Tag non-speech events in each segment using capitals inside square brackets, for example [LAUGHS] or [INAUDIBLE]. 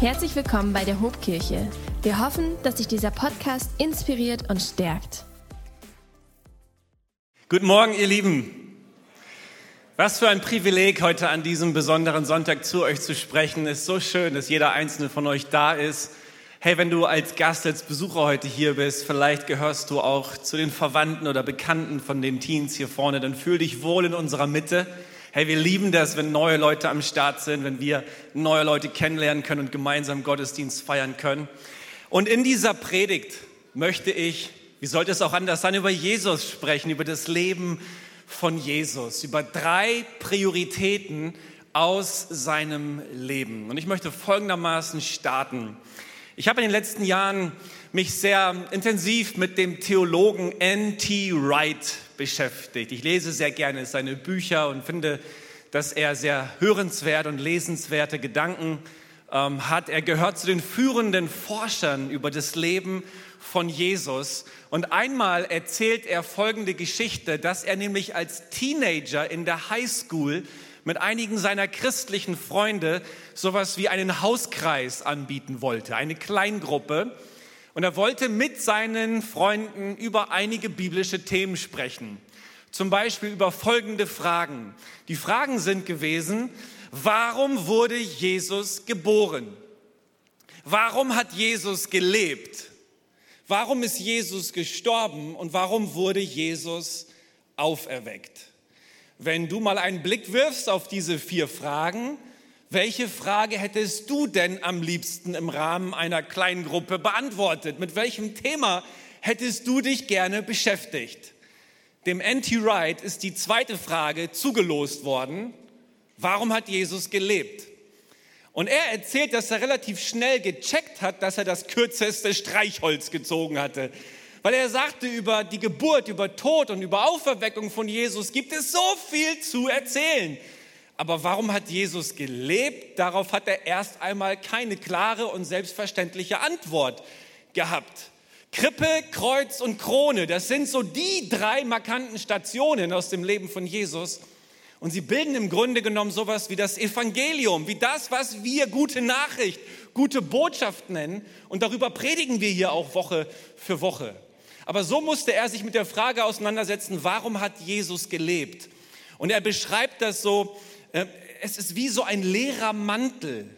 Herzlich willkommen bei der Hobkirche. Wir hoffen, dass sich dieser Podcast inspiriert und stärkt. Guten Morgen, ihr Lieben. Was für ein Privileg, heute an diesem besonderen Sonntag zu euch zu sprechen. Es ist so schön, dass jeder einzelne von euch da ist. Hey, wenn du als Gast, als Besucher heute hier bist, vielleicht gehörst du auch zu den Verwandten oder Bekannten von den Teens hier vorne, dann fühl dich wohl in unserer Mitte. Hey, wir lieben das, wenn neue Leute am Start sind, wenn wir neue Leute kennenlernen können und gemeinsam Gottesdienst feiern können. Und in dieser Predigt möchte ich, wie sollte es auch anders sein, über Jesus sprechen, über das Leben von Jesus, über drei Prioritäten aus seinem Leben. Und ich möchte folgendermaßen starten. Ich habe in den letzten Jahren mich sehr intensiv mit dem Theologen N.T. Wright beschäftigt. Ich lese sehr gerne seine Bücher und finde, dass er sehr hörenswert und lesenswerte Gedanken ähm, hat. Er gehört zu den führenden Forschern über das Leben von Jesus. Und einmal erzählt er folgende Geschichte, dass er nämlich als Teenager in der Highschool mit einigen seiner christlichen Freunde sowas wie einen Hauskreis anbieten wollte, eine Kleingruppe. Und er wollte mit seinen Freunden über einige biblische Themen sprechen. Zum Beispiel über folgende Fragen. Die Fragen sind gewesen, warum wurde Jesus geboren? Warum hat Jesus gelebt? Warum ist Jesus gestorben und warum wurde Jesus auferweckt? Wenn du mal einen Blick wirfst auf diese vier Fragen, welche Frage hättest du denn am liebsten im Rahmen einer kleinen Gruppe beantwortet? Mit welchem Thema hättest du dich gerne beschäftigt? Dem Anti-Wright ist die zweite Frage zugelost worden. Warum hat Jesus gelebt? Und er erzählt, dass er relativ schnell gecheckt hat, dass er das kürzeste Streichholz gezogen hatte. Weil er sagte, über die Geburt, über Tod und über Auferweckung von Jesus gibt es so viel zu erzählen. Aber warum hat Jesus gelebt? Darauf hat er erst einmal keine klare und selbstverständliche Antwort gehabt. Krippe, Kreuz und Krone, das sind so die drei markanten Stationen aus dem Leben von Jesus. Und sie bilden im Grunde genommen sowas wie das Evangelium, wie das, was wir gute Nachricht, gute Botschaft nennen. Und darüber predigen wir hier auch Woche für Woche. Aber so musste er sich mit der Frage auseinandersetzen, warum hat Jesus gelebt? Und er beschreibt das so, es ist wie so ein leerer Mantel.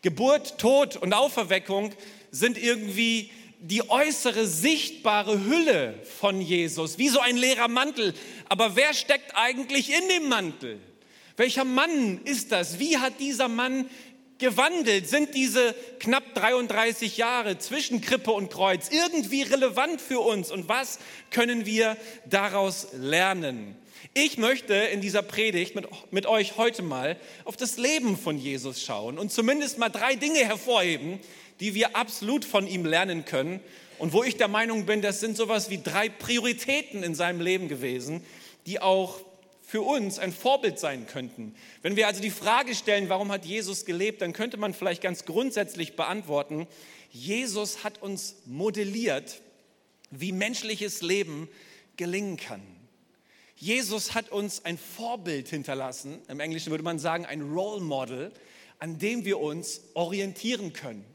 Geburt, Tod und Auferweckung sind irgendwie die äußere sichtbare Hülle von Jesus, wie so ein leerer Mantel. Aber wer steckt eigentlich in dem Mantel? Welcher Mann ist das? Wie hat dieser Mann gewandelt? Sind diese knapp 33 Jahre zwischen Krippe und Kreuz irgendwie relevant für uns? Und was können wir daraus lernen? Ich möchte in dieser Predigt mit, mit euch heute mal auf das Leben von Jesus schauen und zumindest mal drei Dinge hervorheben, die wir absolut von ihm lernen können und wo ich der Meinung bin, das sind sowas wie drei Prioritäten in seinem Leben gewesen, die auch für uns ein Vorbild sein könnten. Wenn wir also die Frage stellen, warum hat Jesus gelebt, dann könnte man vielleicht ganz grundsätzlich beantworten, Jesus hat uns modelliert, wie menschliches Leben gelingen kann. Jesus hat uns ein Vorbild hinterlassen, im Englischen würde man sagen ein Role Model, an dem wir uns orientieren können.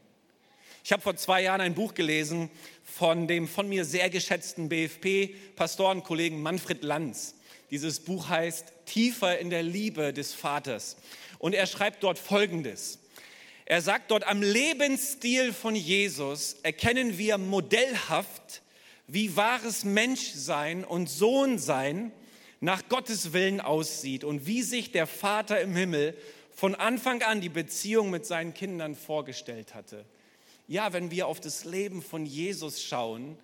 Ich habe vor zwei Jahren ein Buch gelesen von dem von mir sehr geschätzten BFP-Pastorenkollegen Manfred Lanz. Dieses Buch heißt Tiefer in der Liebe des Vaters. Und er schreibt dort Folgendes. Er sagt dort, am Lebensstil von Jesus erkennen wir modellhaft, wie wahres Menschsein und Sohnsein nach Gottes Willen aussieht und wie sich der Vater im Himmel von Anfang an die Beziehung mit seinen Kindern vorgestellt hatte. Ja, wenn wir auf das Leben von Jesus schauen,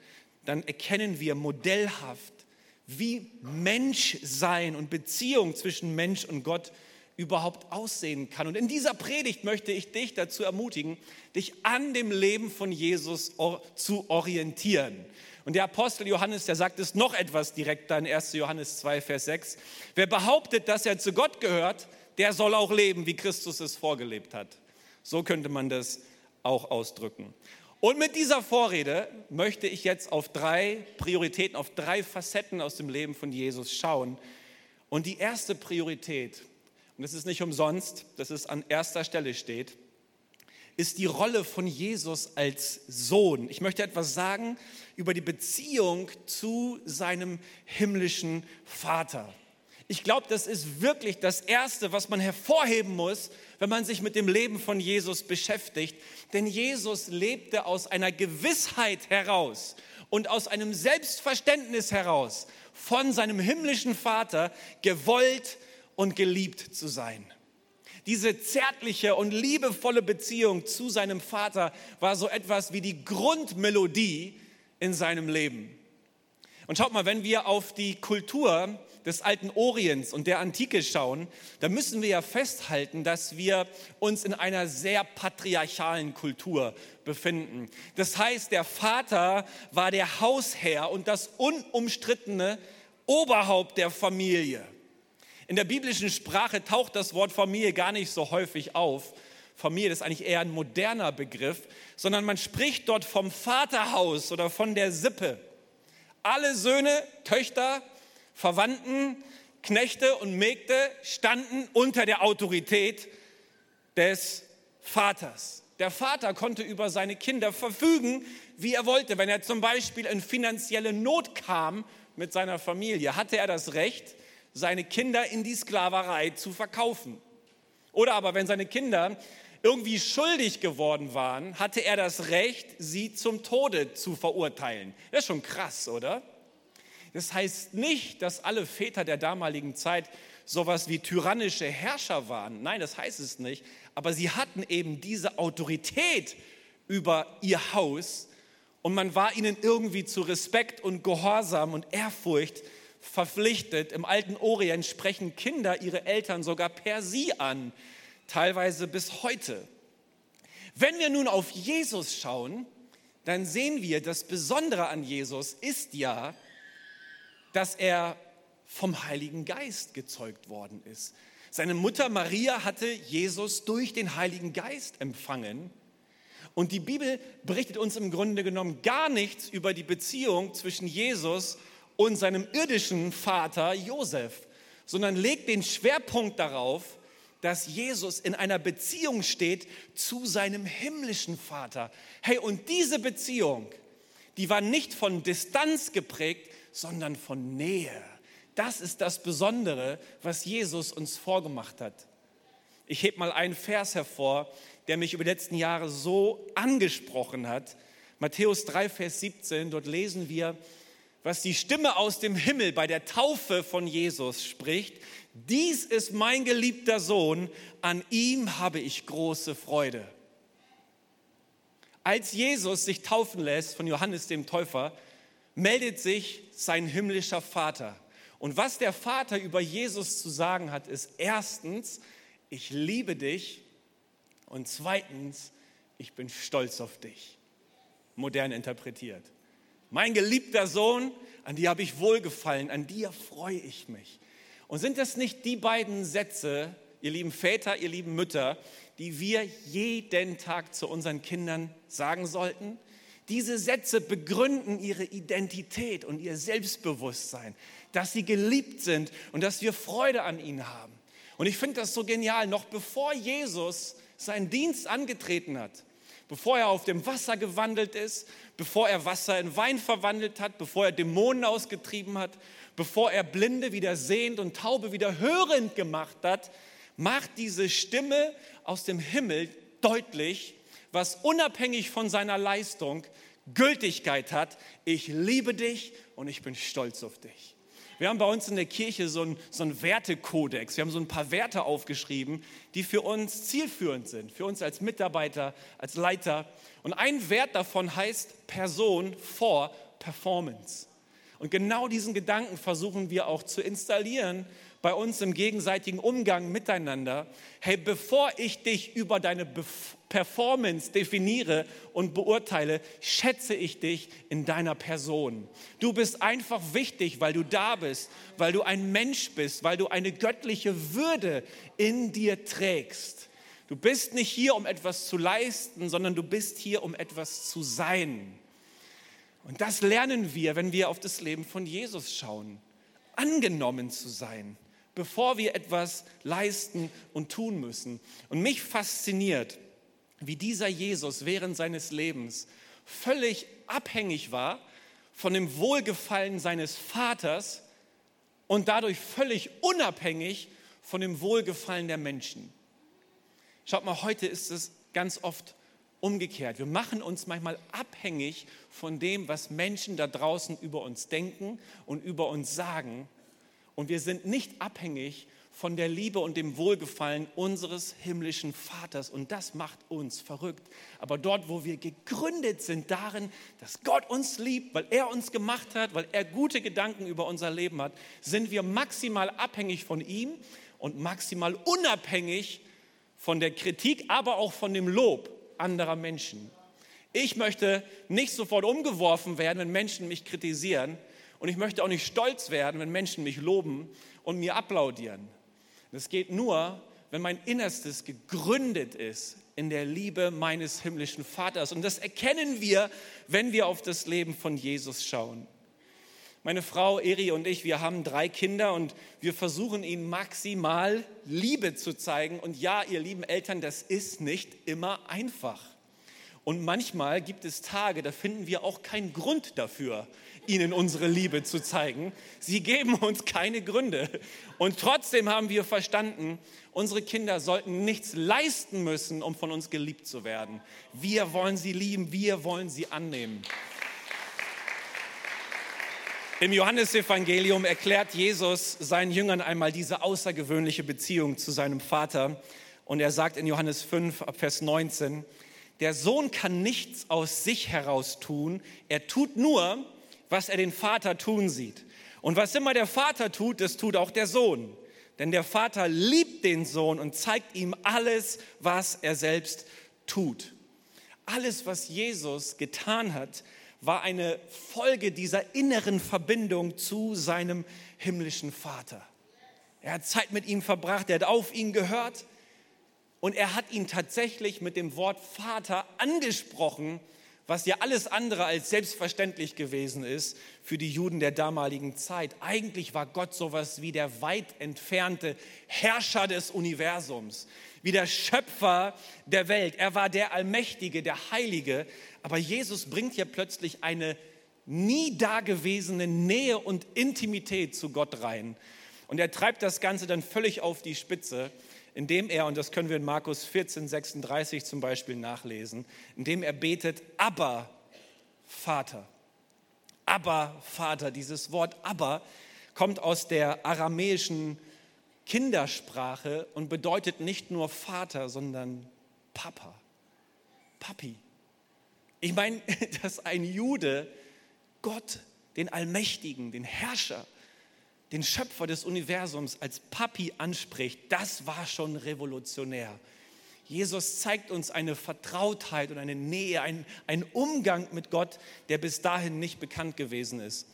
dann erkennen wir modellhaft, wie Menschsein und Beziehung zwischen Mensch und Gott überhaupt aussehen kann. Und in dieser Predigt möchte ich dich dazu ermutigen, dich an dem Leben von Jesus zu orientieren. Und der Apostel Johannes, der sagt es noch etwas direkter in 1. Johannes 2, Vers 6. Wer behauptet, dass er zu Gott gehört, der soll auch leben, wie Christus es vorgelebt hat. So könnte man das auch ausdrücken. Und mit dieser Vorrede möchte ich jetzt auf drei Prioritäten, auf drei Facetten aus dem Leben von Jesus schauen. Und die erste Priorität, und das ist nicht umsonst, dass es an erster Stelle steht, ist die Rolle von Jesus als Sohn. Ich möchte etwas sagen über die Beziehung zu seinem himmlischen Vater. Ich glaube, das ist wirklich das Erste, was man hervorheben muss, wenn man sich mit dem Leben von Jesus beschäftigt. Denn Jesus lebte aus einer Gewissheit heraus und aus einem Selbstverständnis heraus von seinem himmlischen Vater gewollt und geliebt zu sein. Diese zärtliche und liebevolle Beziehung zu seinem Vater war so etwas wie die Grundmelodie in seinem Leben. Und schaut mal, wenn wir auf die Kultur des alten Orients und der Antike schauen, dann müssen wir ja festhalten, dass wir uns in einer sehr patriarchalen Kultur befinden. Das heißt, der Vater war der Hausherr und das unumstrittene Oberhaupt der Familie. In der biblischen Sprache taucht das Wort Familie gar nicht so häufig auf. Familie ist eigentlich eher ein moderner Begriff, sondern man spricht dort vom Vaterhaus oder von der Sippe. Alle Söhne, Töchter, Verwandten, Knechte und Mägde standen unter der Autorität des Vaters. Der Vater konnte über seine Kinder verfügen, wie er wollte. Wenn er zum Beispiel in finanzielle Not kam mit seiner Familie, hatte er das Recht, seine Kinder in die Sklaverei zu verkaufen. Oder aber wenn seine Kinder irgendwie schuldig geworden waren, hatte er das Recht, sie zum Tode zu verurteilen. Das ist schon krass, oder? Das heißt nicht, dass alle Väter der damaligen Zeit sowas wie tyrannische Herrscher waren. Nein, das heißt es nicht. Aber sie hatten eben diese Autorität über ihr Haus und man war ihnen irgendwie zu Respekt und Gehorsam und Ehrfurcht verpflichtet. Im alten Orient sprechen Kinder ihre Eltern sogar per sie an, teilweise bis heute. Wenn wir nun auf Jesus schauen, dann sehen wir, das Besondere an Jesus ist ja, dass er vom Heiligen Geist gezeugt worden ist. Seine Mutter Maria hatte Jesus durch den Heiligen Geist empfangen. Und die Bibel berichtet uns im Grunde genommen gar nichts über die Beziehung zwischen Jesus und seinem irdischen Vater Josef, sondern legt den Schwerpunkt darauf, dass Jesus in einer Beziehung steht zu seinem himmlischen Vater. Hey, und diese Beziehung, die war nicht von Distanz geprägt, sondern von Nähe. Das ist das Besondere, was Jesus uns vorgemacht hat. Ich heb mal einen Vers hervor, der mich über die letzten Jahre so angesprochen hat. Matthäus 3, Vers 17, dort lesen wir, was die Stimme aus dem Himmel bei der Taufe von Jesus spricht. Dies ist mein geliebter Sohn, an ihm habe ich große Freude. Als Jesus sich taufen lässt von Johannes dem Täufer, meldet sich sein himmlischer Vater. Und was der Vater über Jesus zu sagen hat, ist erstens, ich liebe dich und zweitens, ich bin stolz auf dich. Modern interpretiert. Mein geliebter Sohn, an dir habe ich wohlgefallen, an dir freue ich mich. Und sind das nicht die beiden Sätze, ihr lieben Väter, ihr lieben Mütter, die wir jeden Tag zu unseren Kindern sagen sollten? Diese Sätze begründen ihre Identität und ihr Selbstbewusstsein, dass sie geliebt sind und dass wir Freude an ihnen haben. Und ich finde das so genial, noch bevor Jesus seinen Dienst angetreten hat, bevor er auf dem Wasser gewandelt ist, bevor er Wasser in Wein verwandelt hat, bevor er Dämonen ausgetrieben hat, bevor er Blinde wieder sehend und Taube wieder hörend gemacht hat, macht diese Stimme aus dem Himmel deutlich, was unabhängig von seiner Leistung Gültigkeit hat. Ich liebe dich und ich bin stolz auf dich. Wir haben bei uns in der Kirche so einen, so einen Wertekodex. Wir haben so ein paar Werte aufgeschrieben, die für uns zielführend sind, für uns als Mitarbeiter, als Leiter. Und ein Wert davon heißt Person vor Performance. Und genau diesen Gedanken versuchen wir auch zu installieren bei uns im gegenseitigen Umgang miteinander. Hey, bevor ich dich über deine Bef Performance definiere und beurteile, schätze ich dich in deiner Person. Du bist einfach wichtig, weil du da bist, weil du ein Mensch bist, weil du eine göttliche Würde in dir trägst. Du bist nicht hier, um etwas zu leisten, sondern du bist hier, um etwas zu sein. Und das lernen wir, wenn wir auf das Leben von Jesus schauen. Angenommen zu sein, bevor wir etwas leisten und tun müssen. Und mich fasziniert, wie dieser Jesus während seines Lebens völlig abhängig war von dem Wohlgefallen seines Vaters und dadurch völlig unabhängig von dem Wohlgefallen der Menschen. Schaut mal, heute ist es ganz oft umgekehrt. Wir machen uns manchmal abhängig von dem, was Menschen da draußen über uns denken und über uns sagen. Und wir sind nicht abhängig von der Liebe und dem Wohlgefallen unseres himmlischen Vaters. Und das macht uns verrückt. Aber dort, wo wir gegründet sind darin, dass Gott uns liebt, weil er uns gemacht hat, weil er gute Gedanken über unser Leben hat, sind wir maximal abhängig von ihm und maximal unabhängig von der Kritik, aber auch von dem Lob anderer Menschen. Ich möchte nicht sofort umgeworfen werden, wenn Menschen mich kritisieren. Und ich möchte auch nicht stolz werden, wenn Menschen mich loben und mir applaudieren. Das geht nur, wenn mein Innerstes gegründet ist in der Liebe meines himmlischen Vaters. Und das erkennen wir, wenn wir auf das Leben von Jesus schauen. Meine Frau Eri und ich, wir haben drei Kinder und wir versuchen ihnen maximal Liebe zu zeigen. Und ja, ihr lieben Eltern, das ist nicht immer einfach. Und manchmal gibt es Tage, da finden wir auch keinen Grund dafür, ihnen unsere Liebe zu zeigen. Sie geben uns keine Gründe. Und trotzdem haben wir verstanden, unsere Kinder sollten nichts leisten müssen, um von uns geliebt zu werden. Wir wollen sie lieben, wir wollen sie annehmen. Im Johannesevangelium erklärt Jesus seinen Jüngern einmal diese außergewöhnliche Beziehung zu seinem Vater. Und er sagt in Johannes 5, Vers 19, der Sohn kann nichts aus sich heraus tun. Er tut nur, was er den Vater tun sieht. Und was immer der Vater tut, das tut auch der Sohn. Denn der Vater liebt den Sohn und zeigt ihm alles, was er selbst tut. Alles, was Jesus getan hat, war eine Folge dieser inneren Verbindung zu seinem himmlischen Vater. Er hat Zeit mit ihm verbracht, er hat auf ihn gehört, und er hat ihn tatsächlich mit dem Wort Vater angesprochen, was ja alles andere als selbstverständlich gewesen ist für die Juden der damaligen Zeit. Eigentlich war Gott sowas wie der weit entfernte Herrscher des Universums, wie der Schöpfer der Welt. Er war der Allmächtige, der Heilige. Aber Jesus bringt ja plötzlich eine nie dagewesene Nähe und Intimität zu Gott rein. Und er treibt das Ganze dann völlig auf die Spitze indem er, und das können wir in Markus 14, 36 zum Beispiel nachlesen, indem er betet, aber Vater. Aber Vater, dieses Wort aber kommt aus der aramäischen Kindersprache und bedeutet nicht nur Vater, sondern Papa, Papi. Ich meine, [LAUGHS] dass ein Jude Gott, den Allmächtigen, den Herrscher, den Schöpfer des Universums als Papi anspricht, das war schon revolutionär. Jesus zeigt uns eine Vertrautheit und eine Nähe, einen, Umgang mit Gott, der bis dahin nicht bekannt gewesen ist.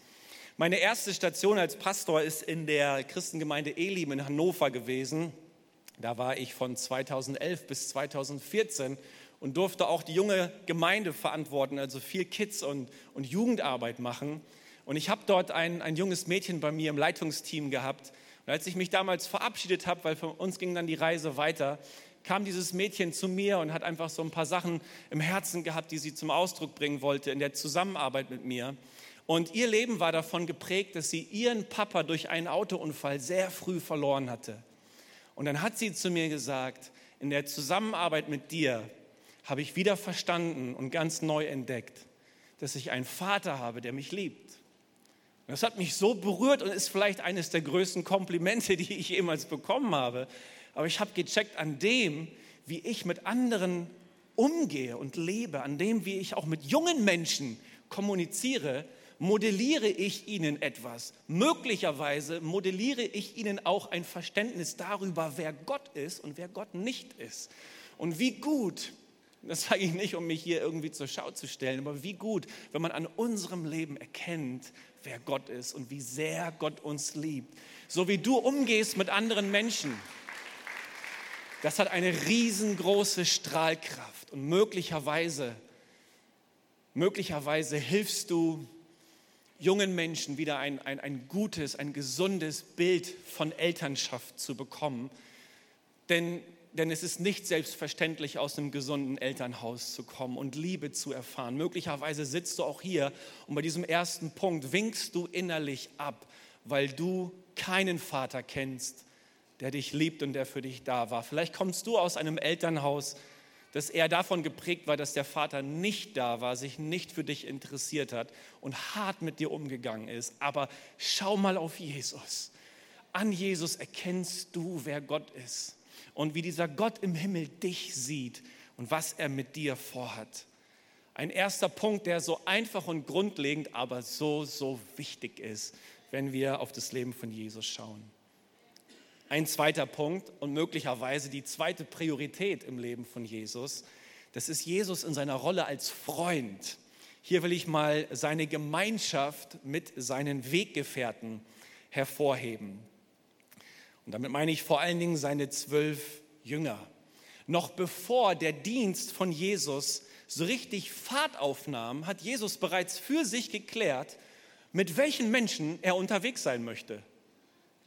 Meine erste Station als Pastor ist in der Christengemeinde Elim in Hannover gewesen. Da war ich von 2011 bis 2014 und durfte auch die junge Gemeinde verantworten, also viel Kids und, und Jugendarbeit machen. Und ich habe dort ein, ein junges Mädchen bei mir im Leitungsteam gehabt. Und als ich mich damals verabschiedet habe, weil von uns ging dann die Reise weiter, kam dieses Mädchen zu mir und hat einfach so ein paar Sachen im Herzen gehabt, die sie zum Ausdruck bringen wollte in der Zusammenarbeit mit mir. Und ihr Leben war davon geprägt, dass sie ihren Papa durch einen Autounfall sehr früh verloren hatte. Und dann hat sie zu mir gesagt, in der Zusammenarbeit mit dir habe ich wieder verstanden und ganz neu entdeckt, dass ich einen Vater habe, der mich liebt das hat mich so berührt und ist vielleicht eines der größten Komplimente, [LAUGHS] die ich jemals bekommen habe. Aber ich habe gecheckt an dem, wie ich mit anderen umgehe und lebe, an dem, wie ich auch mit jungen Menschen kommuniziere, modelliere ich ihnen etwas. Möglicherweise modelliere ich ihnen auch ein Verständnis darüber, wer Gott ist und wer Gott nicht ist. Und wie gut, das sage ich nicht, um mich hier irgendwie zur Schau zu stellen, aber wie gut, wenn man an unserem Leben erkennt, wer Gott ist und wie sehr Gott uns liebt. So wie du umgehst mit anderen Menschen, das hat eine riesengroße Strahlkraft und möglicherweise, möglicherweise hilfst du jungen Menschen wieder ein, ein, ein gutes, ein gesundes Bild von Elternschaft zu bekommen. Denn denn es ist nicht selbstverständlich, aus einem gesunden Elternhaus zu kommen und Liebe zu erfahren. Möglicherweise sitzt du auch hier und bei diesem ersten Punkt winkst du innerlich ab, weil du keinen Vater kennst, der dich liebt und der für dich da war. Vielleicht kommst du aus einem Elternhaus, das eher davon geprägt war, dass der Vater nicht da war, sich nicht für dich interessiert hat und hart mit dir umgegangen ist. Aber schau mal auf Jesus. An Jesus erkennst du, wer Gott ist und wie dieser Gott im Himmel dich sieht und was er mit dir vorhat. Ein erster Punkt, der so einfach und grundlegend, aber so, so wichtig ist, wenn wir auf das Leben von Jesus schauen. Ein zweiter Punkt und möglicherweise die zweite Priorität im Leben von Jesus, das ist Jesus in seiner Rolle als Freund. Hier will ich mal seine Gemeinschaft mit seinen Weggefährten hervorheben. Und damit meine ich vor allen Dingen seine zwölf Jünger. Noch bevor der Dienst von Jesus so richtig Fahrt aufnahm, hat Jesus bereits für sich geklärt, mit welchen Menschen er unterwegs sein möchte.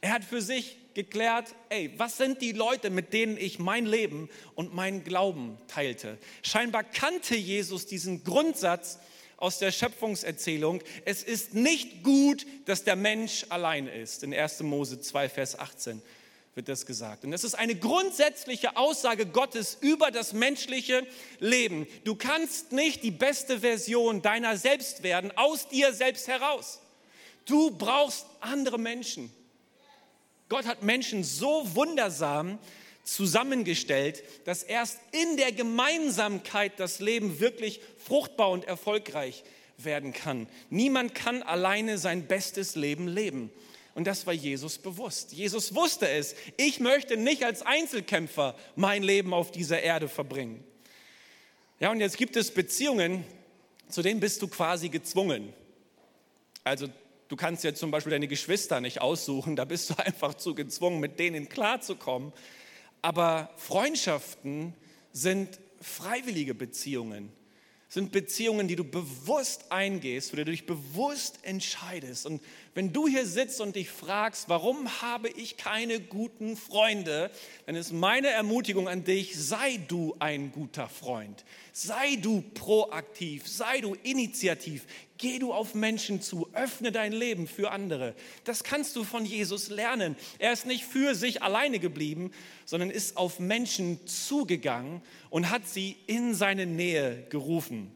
Er hat für sich geklärt, ey, was sind die Leute, mit denen ich mein Leben und meinen Glauben teilte? Scheinbar kannte Jesus diesen Grundsatz aus der Schöpfungserzählung. Es ist nicht gut, dass der Mensch allein ist. In 1. Mose 2, Vers 18 wird das gesagt. Und das ist eine grundsätzliche Aussage Gottes über das menschliche Leben. Du kannst nicht die beste Version deiner selbst werden, aus dir selbst heraus. Du brauchst andere Menschen. Gott hat Menschen so wundersam zusammengestellt, dass erst in der Gemeinsamkeit das Leben wirklich fruchtbar und erfolgreich werden kann. Niemand kann alleine sein bestes Leben leben. Und das war Jesus bewusst. Jesus wusste es. Ich möchte nicht als Einzelkämpfer mein Leben auf dieser Erde verbringen. Ja, und jetzt gibt es Beziehungen, zu denen bist du quasi gezwungen. Also Du kannst ja zum Beispiel deine Geschwister nicht aussuchen, da bist du [LAUGHS] einfach zu gezwungen, mit denen klarzukommen. Aber Freundschaften sind freiwillige Beziehungen sind Beziehungen, die du bewusst eingehst, wo du dich bewusst entscheidest. Und wenn du hier sitzt und dich fragst, warum habe ich keine guten Freunde, dann ist meine Ermutigung an dich, sei du ein guter Freund. Sei du proaktiv, sei du initiativ. Geh du auf Menschen zu, öffne dein Leben für andere. Das kannst du von Jesus lernen. Er ist nicht für sich alleine geblieben, sondern ist auf Menschen zugegangen und hat sie in seine Nähe gerufen.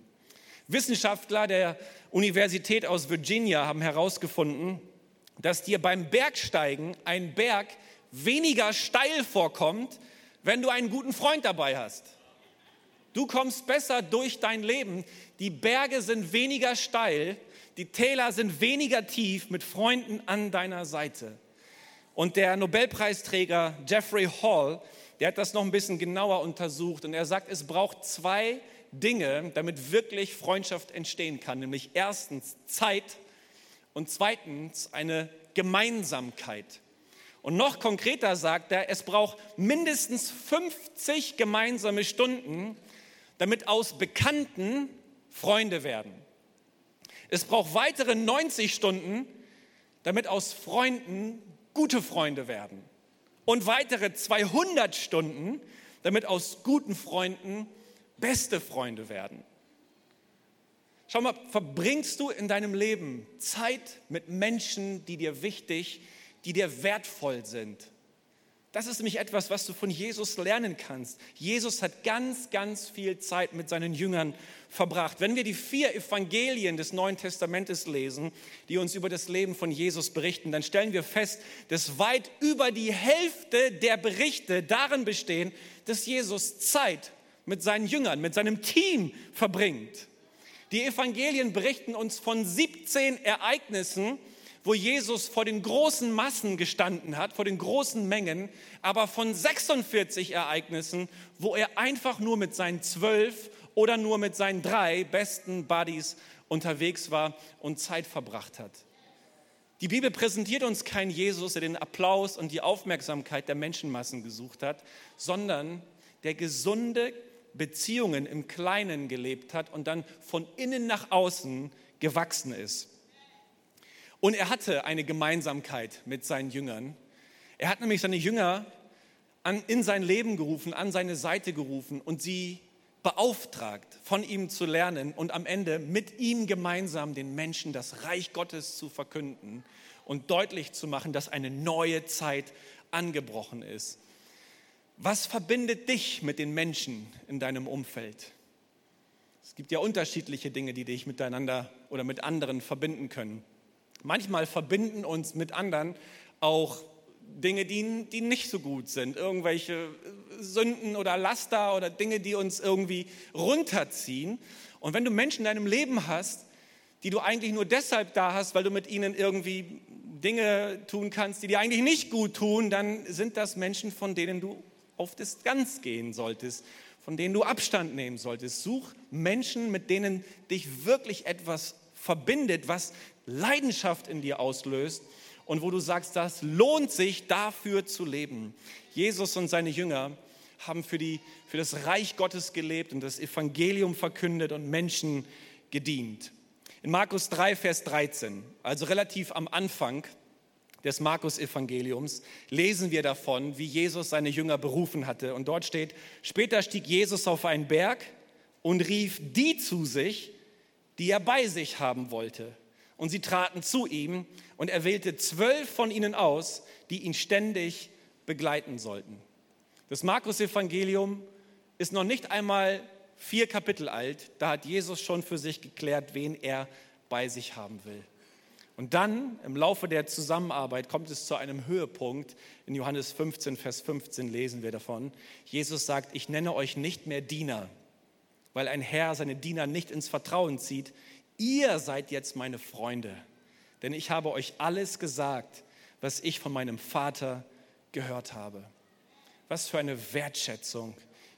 Wissenschaftler der Universität aus Virginia haben herausgefunden, dass dir beim Bergsteigen ein Berg weniger steil vorkommt, wenn du einen guten Freund dabei hast. Du kommst besser durch dein Leben. Die Berge sind weniger steil, die Täler sind weniger tief mit Freunden an deiner Seite. Und der Nobelpreisträger Jeffrey Hall, der hat das noch ein bisschen genauer untersucht und er sagt, es braucht zwei Dinge, damit wirklich Freundschaft entstehen kann, nämlich erstens Zeit und zweitens eine Gemeinsamkeit. Und noch konkreter sagt er, es braucht mindestens 50 gemeinsame Stunden, damit aus Bekannten Freunde werden. Es braucht weitere 90 Stunden, damit aus Freunden gute Freunde werden. Und weitere 200 Stunden, damit aus guten Freunden beste Freunde werden. Schau mal, verbringst du in deinem Leben Zeit mit Menschen, die dir wichtig, die dir wertvoll sind? Das ist nämlich etwas, was du von Jesus lernen kannst. Jesus hat ganz, ganz viel Zeit mit seinen Jüngern verbracht. Wenn wir die vier Evangelien des Neuen Testamentes lesen, die uns über das Leben von Jesus berichten, dann stellen wir fest, dass weit über die Hälfte der Berichte darin bestehen, dass Jesus Zeit mit seinen Jüngern, mit seinem Team verbringt. Die Evangelien berichten uns von 17 Ereignissen, wo Jesus vor den großen Massen gestanden hat, vor den großen Mengen, aber von 46 Ereignissen, wo er einfach nur mit seinen zwölf oder nur mit seinen drei besten Buddies unterwegs war und Zeit verbracht hat. Die Bibel präsentiert uns keinen Jesus, der den Applaus und die Aufmerksamkeit der Menschenmassen gesucht hat, sondern der gesunde Beziehungen im Kleinen gelebt hat und dann von innen nach außen gewachsen ist. Und er hatte eine Gemeinsamkeit mit seinen Jüngern. Er hat nämlich seine Jünger an, in sein Leben gerufen, an seine Seite gerufen und sie beauftragt, von ihm zu lernen und am Ende mit ihm gemeinsam den Menschen das Reich Gottes zu verkünden und deutlich zu machen, dass eine neue Zeit angebrochen ist. Was verbindet dich mit den Menschen in deinem Umfeld? Es gibt ja unterschiedliche Dinge, die dich miteinander oder mit anderen verbinden können. Manchmal verbinden uns mit anderen auch Dinge, die, die nicht so gut sind, irgendwelche Sünden oder Laster oder Dinge, die uns irgendwie runterziehen. Und wenn du Menschen in deinem Leben hast, die du eigentlich nur deshalb da hast, weil du mit ihnen irgendwie Dinge tun kannst, die dir eigentlich nicht gut tun, dann sind das Menschen, von denen du auf Distanz gehen solltest, von denen du Abstand nehmen solltest. Such Menschen, mit denen dich wirklich etwas verbindet, was Leidenschaft in dir auslöst und wo du sagst, das lohnt sich, dafür zu leben. Jesus und seine Jünger haben für, die, für das Reich Gottes gelebt und das Evangelium verkündet und Menschen gedient. In Markus 3, Vers 13, also relativ am Anfang des Markus-Evangeliums, lesen wir davon, wie Jesus seine Jünger berufen hatte. Und dort steht, später stieg Jesus auf einen Berg und rief die zu sich, die er bei sich haben wollte und sie traten zu ihm und er wählte zwölf von ihnen aus, die ihn ständig begleiten sollten. Das Markus-Evangelium ist noch nicht einmal vier Kapitel alt. Da hat Jesus schon für sich geklärt, wen er bei sich haben will. Und dann im Laufe der Zusammenarbeit kommt es zu einem Höhepunkt. In Johannes 15, Vers 15 lesen wir davon. Jesus sagt, ich nenne euch nicht mehr Diener, weil ein Herr seine Diener nicht ins Vertrauen zieht ihr seid jetzt meine Freunde, denn ich habe euch alles gesagt, was ich von meinem Vater gehört habe. Was für eine Wertschätzung.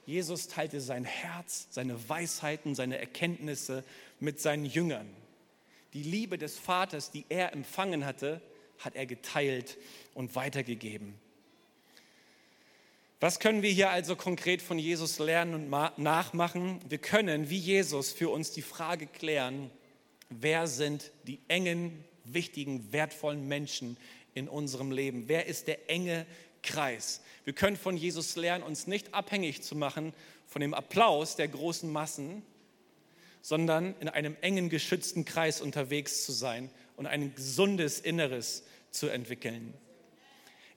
Jesus teilte sein Herz, seine Weisheiten, seine Erkenntnisse mit seinen Jüngern. Die Liebe des Vaters, die er empfangen hatte, hat er geteilt und weitergegeben. Was können wir hier also konkret von Jesus lernen und nachmachen? Wir können, wie Jesus, für uns die Frage klären, wer sind die engen, wichtigen, wertvollen Menschen in unserem Leben? Wer ist der enge Kreis? Wir können von Jesus lernen, uns nicht abhängig zu machen von dem Applaus der großen Massen, sondern in einem engen, geschützten Kreis unterwegs zu sein und ein gesundes Inneres zu entwickeln.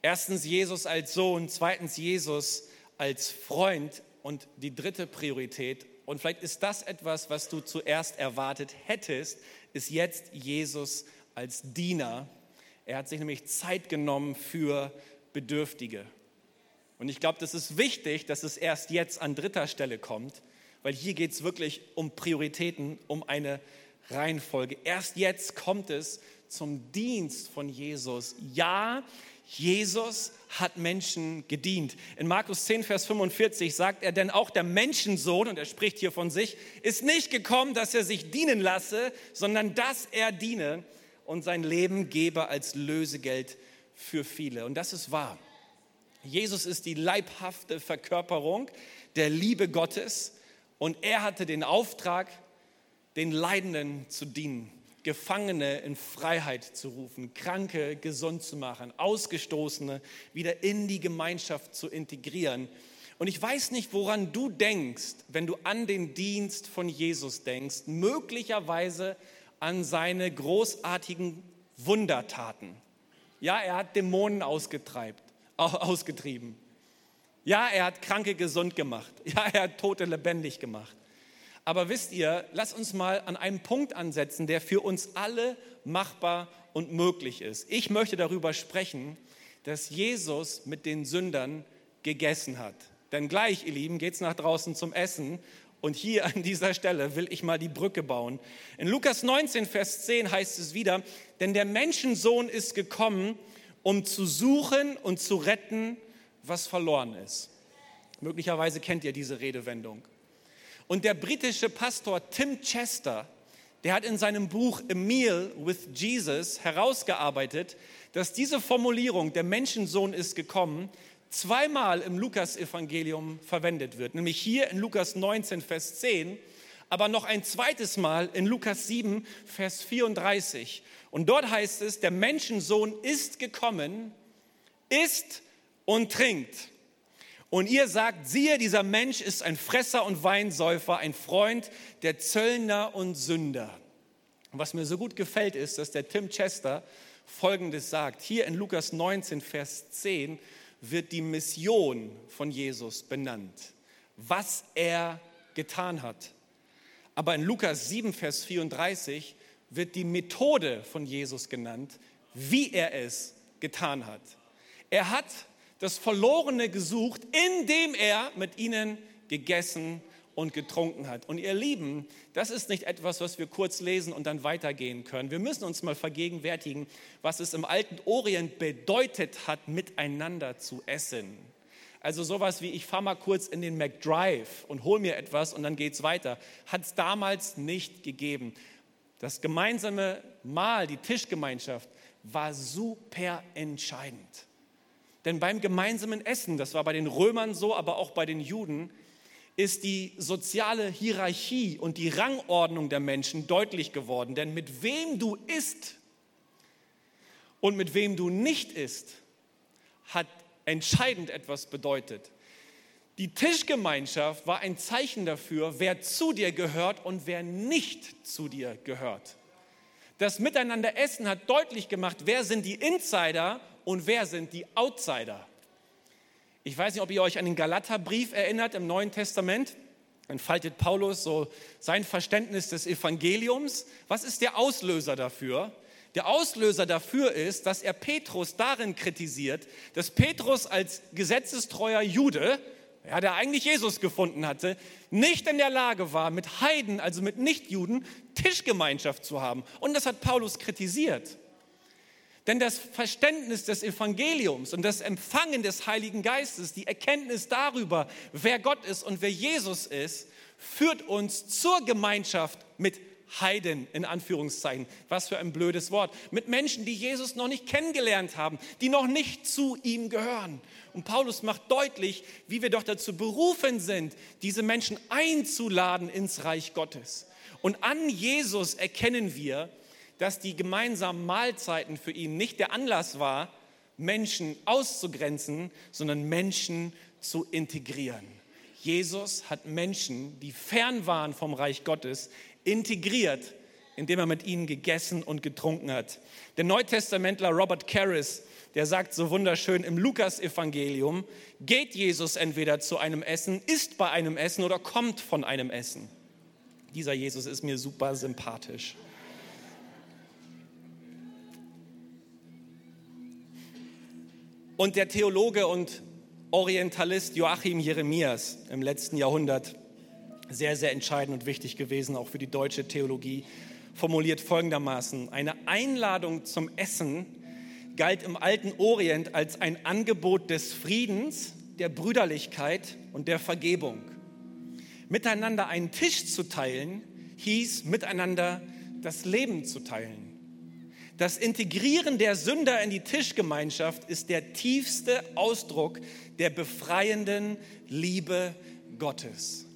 Erstens Jesus als Sohn, zweitens Jesus als Freund und die dritte Priorität und vielleicht ist das etwas, was du zuerst erwartet hättest, ist jetzt Jesus als Diener. Er hat sich nämlich Zeit genommen für Bedürftige. Und ich glaube, das ist wichtig, dass es erst jetzt an dritter Stelle kommt, weil hier geht es wirklich um Prioritäten, um eine Reihenfolge. Erst jetzt kommt es zum Dienst von Jesus. Ja, Jesus hat Menschen gedient. In Markus 10, Vers 45 sagt er, denn auch der Menschensohn, und er spricht hier von sich, ist nicht gekommen, dass er sich dienen lasse, sondern dass er diene und sein Leben gebe als Lösegeld für viele. Und das ist wahr. Jesus ist die leibhafte Verkörperung der Liebe Gottes und er hatte den Auftrag, den Leidenden zu dienen. Gefangene in Freiheit zu rufen, Kranke gesund zu machen, Ausgestoßene wieder in die Gemeinschaft zu integrieren. Und ich weiß nicht, woran du denkst, wenn du an den Dienst von Jesus denkst, möglicherweise an seine großartigen Wundertaten. Ja, er hat Dämonen ausgetrieben. Ja, er hat Kranke gesund gemacht. Ja, er hat Tote lebendig gemacht. Aber wisst ihr, lasst uns mal an einem Punkt ansetzen, der für uns alle machbar und möglich ist. Ich möchte darüber sprechen, dass Jesus mit den Sündern gegessen hat. Denn gleich, ihr Lieben, geht's nach draußen zum Essen. Und hier an dieser Stelle will ich mal die Brücke bauen. In Lukas 19, Vers 10 heißt es wieder, denn der Menschensohn ist gekommen, um zu suchen und zu retten, was verloren ist. Möglicherweise kennt ihr diese Redewendung. Und der britische Pastor Tim Chester, der hat in seinem Buch A Meal with Jesus herausgearbeitet, dass diese Formulierung, der Menschensohn ist gekommen, zweimal im Lukas-Evangelium verwendet wird. Nämlich hier in Lukas 19, Vers 10, aber noch ein zweites Mal in Lukas 7, Vers 34. Und dort heißt es, der Menschensohn ist gekommen, isst und trinkt. Und ihr sagt, siehe, dieser Mensch ist ein Fresser und Weinsäufer, ein Freund der Zöllner und Sünder. Und was mir so gut gefällt, ist, dass der Tim Chester Folgendes sagt. Hier in Lukas 19, Vers 10 wird die Mission von Jesus benannt, was er getan hat. Aber in Lukas 7, Vers 34 wird die Methode von Jesus genannt, wie er es getan hat. Er hat das Verlorene gesucht, indem er mit ihnen gegessen und getrunken hat. Und ihr Lieben, das ist nicht etwas, was wir kurz lesen und dann weitergehen können. Wir müssen uns mal vergegenwärtigen, was es im alten Orient bedeutet hat, miteinander zu essen. Also sowas wie, ich fahre mal kurz in den McDrive und hol mir etwas und dann geht's weiter, hat es damals nicht gegeben. Das gemeinsame Mahl, die Tischgemeinschaft, war super entscheidend. Denn beim gemeinsamen Essen, das war bei den Römern so, aber auch bei den Juden, ist die soziale Hierarchie und die Rangordnung der Menschen deutlich geworden. Denn mit wem du isst und mit wem du nicht isst, hat entscheidend etwas bedeutet. Die Tischgemeinschaft war ein Zeichen dafür, wer zu dir gehört und wer nicht zu dir gehört. Das Miteinander essen hat deutlich gemacht, wer sind die Insider und wer sind die Outsider. Ich weiß nicht, ob ihr euch an den Galaterbrief erinnert im Neuen Testament. Dann faltet Paulus so sein Verständnis des Evangeliums. Was ist der Auslöser dafür? Der Auslöser dafür ist, dass er Petrus darin kritisiert, dass Petrus als gesetzestreuer Jude, ja, der eigentlich Jesus gefunden hatte, nicht in der Lage war, mit Heiden, also mit Nichtjuden, Tischgemeinschaft zu haben. Und das hat Paulus kritisiert. Denn das Verständnis des Evangeliums und das Empfangen des Heiligen Geistes, die Erkenntnis darüber, wer Gott ist und wer Jesus ist, führt uns zur Gemeinschaft mit Heiden in Anführungszeichen. Was für ein blödes Wort. Mit Menschen, die Jesus noch nicht kennengelernt haben, die noch nicht zu ihm gehören. Und Paulus macht deutlich, wie wir doch dazu berufen sind, diese Menschen einzuladen ins Reich Gottes. Und an Jesus erkennen wir, dass die gemeinsamen Mahlzeiten für ihn nicht der Anlass war, Menschen auszugrenzen, sondern Menschen zu integrieren. Jesus hat Menschen, die fern waren vom Reich Gottes, integriert, indem er mit ihnen gegessen und getrunken hat. Der Neutestamentler Robert Karris, der sagt so wunderschön im Lukas-Evangelium, geht Jesus entweder zu einem Essen, isst bei einem Essen oder kommt von einem Essen. Dieser Jesus ist mir super sympathisch. Und der Theologe und Orientalist Joachim Jeremias im letzten Jahrhundert, sehr, sehr entscheidend und wichtig gewesen, auch für die deutsche Theologie, formuliert folgendermaßen, eine Einladung zum Essen galt im alten Orient als ein Angebot des Friedens, der Brüderlichkeit und der Vergebung. Miteinander einen Tisch zu teilen, hieß miteinander das Leben zu teilen. Das Integrieren der Sünder in die Tischgemeinschaft ist der tiefste Ausdruck der befreienden Liebe Gottes.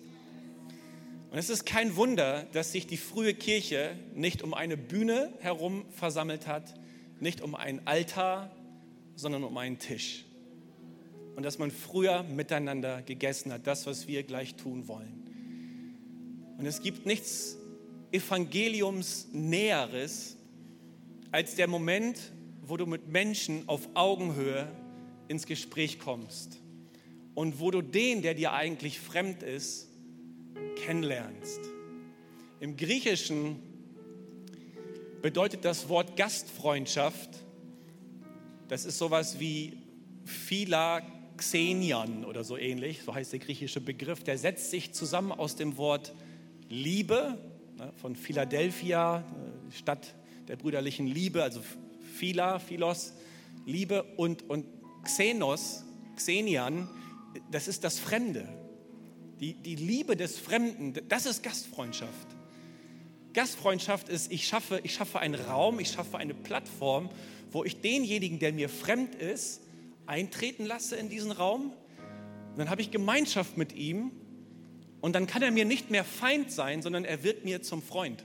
Und es ist kein Wunder, dass sich die frühe Kirche nicht um eine Bühne herum versammelt hat, nicht um einen Altar, sondern um einen Tisch. Und dass man früher miteinander gegessen hat, das, was wir gleich tun wollen. Und es gibt nichts Evangeliumsnäheres als der Moment, wo du mit Menschen auf Augenhöhe ins Gespräch kommst und wo du den, der dir eigentlich fremd ist, kennenlernst. Im Griechischen bedeutet das Wort Gastfreundschaft, das ist sowas wie Philaxenion oder so ähnlich, so heißt der griechische Begriff, der setzt sich zusammen aus dem Wort Liebe ne, von Philadelphia, äh, Stadt der brüderlichen Liebe, also Phila, Philos, Liebe und, und Xenos, Xenian, das ist das Fremde. Die, die Liebe des Fremden, das ist Gastfreundschaft. Gastfreundschaft ist, ich schaffe, ich schaffe einen Raum, ich schaffe eine Plattform, wo ich denjenigen, der mir fremd ist, eintreten lasse in diesen Raum. Und dann habe ich Gemeinschaft mit ihm und dann kann er mir nicht mehr Feind sein, sondern er wird mir zum Freund.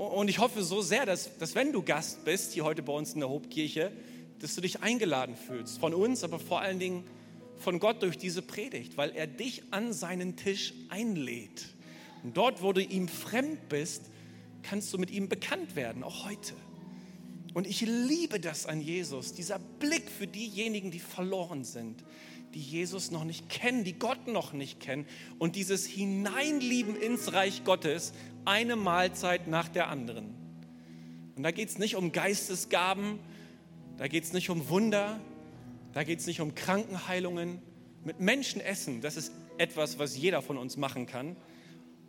Und ich hoffe so sehr, dass, dass wenn du Gast bist, hier heute bei uns in der Hauptkirche, dass du dich eingeladen fühlst. Von uns, aber vor allen Dingen von Gott durch diese Predigt, weil er dich an seinen Tisch einlädt. Und dort, wo du ihm fremd bist, kannst du mit ihm bekannt werden, auch heute. Und ich liebe das an Jesus, dieser Blick für diejenigen, die verloren sind, die Jesus noch nicht kennen, die Gott noch nicht kennen. Und dieses Hineinlieben ins Reich Gottes, eine Mahlzeit nach der anderen. Und da geht es nicht um Geistesgaben, da geht es nicht um Wunder, da geht es nicht um Krankenheilungen. Mit Menschen essen, das ist etwas, was jeder von uns machen kann.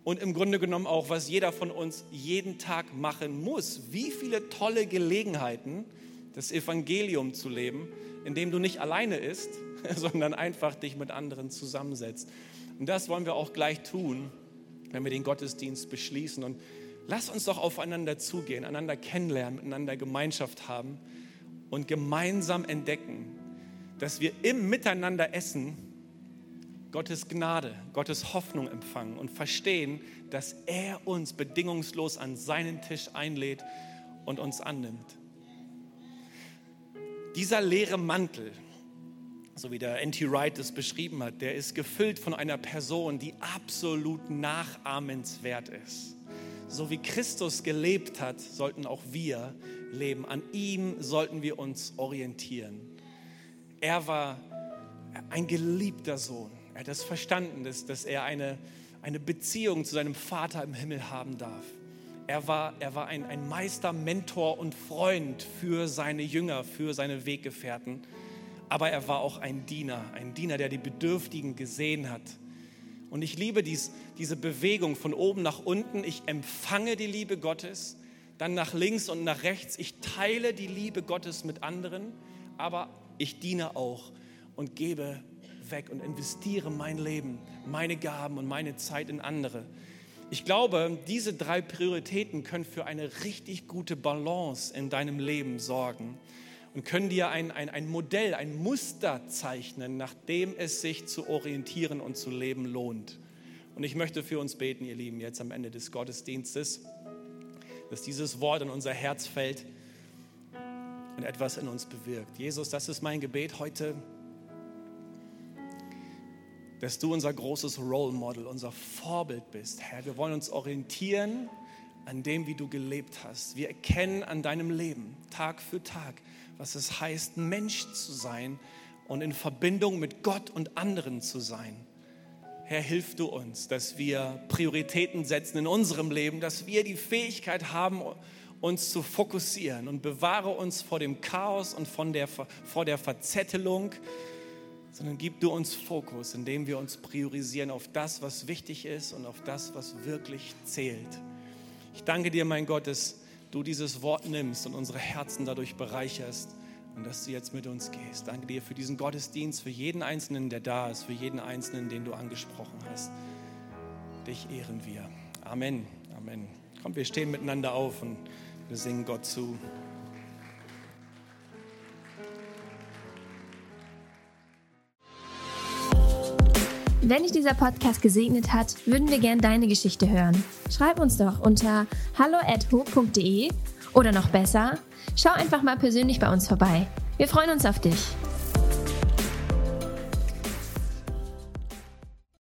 Und im Grunde genommen auch, was jeder von uns jeden Tag machen muss. Wie viele tolle Gelegenheiten, das Evangelium zu leben, indem du nicht alleine isst, [LAUGHS] sondern einfach dich mit anderen zusammensetzt. Und das wollen wir auch gleich tun, wenn wir den Gottesdienst beschließen. Und lass uns doch aufeinander zugehen, einander kennenlernen, miteinander Gemeinschaft haben und gemeinsam entdecken, dass wir im Miteinander essen Gottes Gnade, Gottes Hoffnung empfangen und verstehen, dass er uns bedingungslos an seinen Tisch einlädt und uns annimmt. Dieser leere Mantel, so wie der N.T. Wright es beschrieben hat, der ist gefüllt von einer Person, die absolut nachahmenswert ist. So wie Christus gelebt hat, sollten auch wir leben. An ihm sollten wir uns orientieren. Er war ein geliebter Sohn. Er hat das verstanden, dass, dass er eine, eine Beziehung zu seinem Vater im Himmel haben darf. Er war, er war ein, ein Meister, Mentor und Freund für seine Jünger, für seine Weggefährten. Aber er war auch ein Diener, ein Diener, der die Bedürftigen gesehen hat. Und ich liebe dies, diese Bewegung von oben nach unten. Ich empfange die Liebe Gottes, dann nach links und nach rechts. Ich teile die Liebe Gottes mit anderen, aber ich diene auch und gebe weg und investiere mein Leben, meine Gaben und meine Zeit in andere. Ich glaube, diese drei Prioritäten können für eine richtig gute Balance in deinem Leben sorgen und können dir ein, ein, ein Modell, ein Muster zeichnen, nach dem es sich zu orientieren und zu leben lohnt. Und ich möchte für uns beten, ihr Lieben, jetzt am Ende des Gottesdienstes, dass dieses Wort in unser Herz fällt und etwas in uns bewirkt. Jesus, das ist mein Gebet heute dass du unser großes Role Model, unser Vorbild bist. Herr, wir wollen uns orientieren an dem, wie du gelebt hast. Wir erkennen an deinem Leben Tag für Tag, was es heißt, Mensch zu sein und in Verbindung mit Gott und anderen zu sein. Herr, hilf du uns, dass wir Prioritäten setzen in unserem Leben, dass wir die Fähigkeit haben, uns zu fokussieren und bewahre uns vor dem Chaos und von der, vor der Verzettelung, sondern gib du uns Fokus, indem wir uns priorisieren auf das, was wichtig ist und auf das, was wirklich zählt. Ich danke dir, mein Gott, dass du dieses Wort nimmst und unsere Herzen dadurch bereicherst und dass du jetzt mit uns gehst. Danke dir für diesen Gottesdienst, für jeden Einzelnen, der da ist, für jeden Einzelnen, den du angesprochen hast. Dich ehren wir. Amen. Amen. Komm, wir stehen miteinander auf und wir singen Gott zu. Wenn dich dieser Podcast gesegnet hat, würden wir gerne deine Geschichte hören. Schreib uns doch unter hallo@ho.de oder noch besser, schau einfach mal persönlich bei uns vorbei. Wir freuen uns auf dich.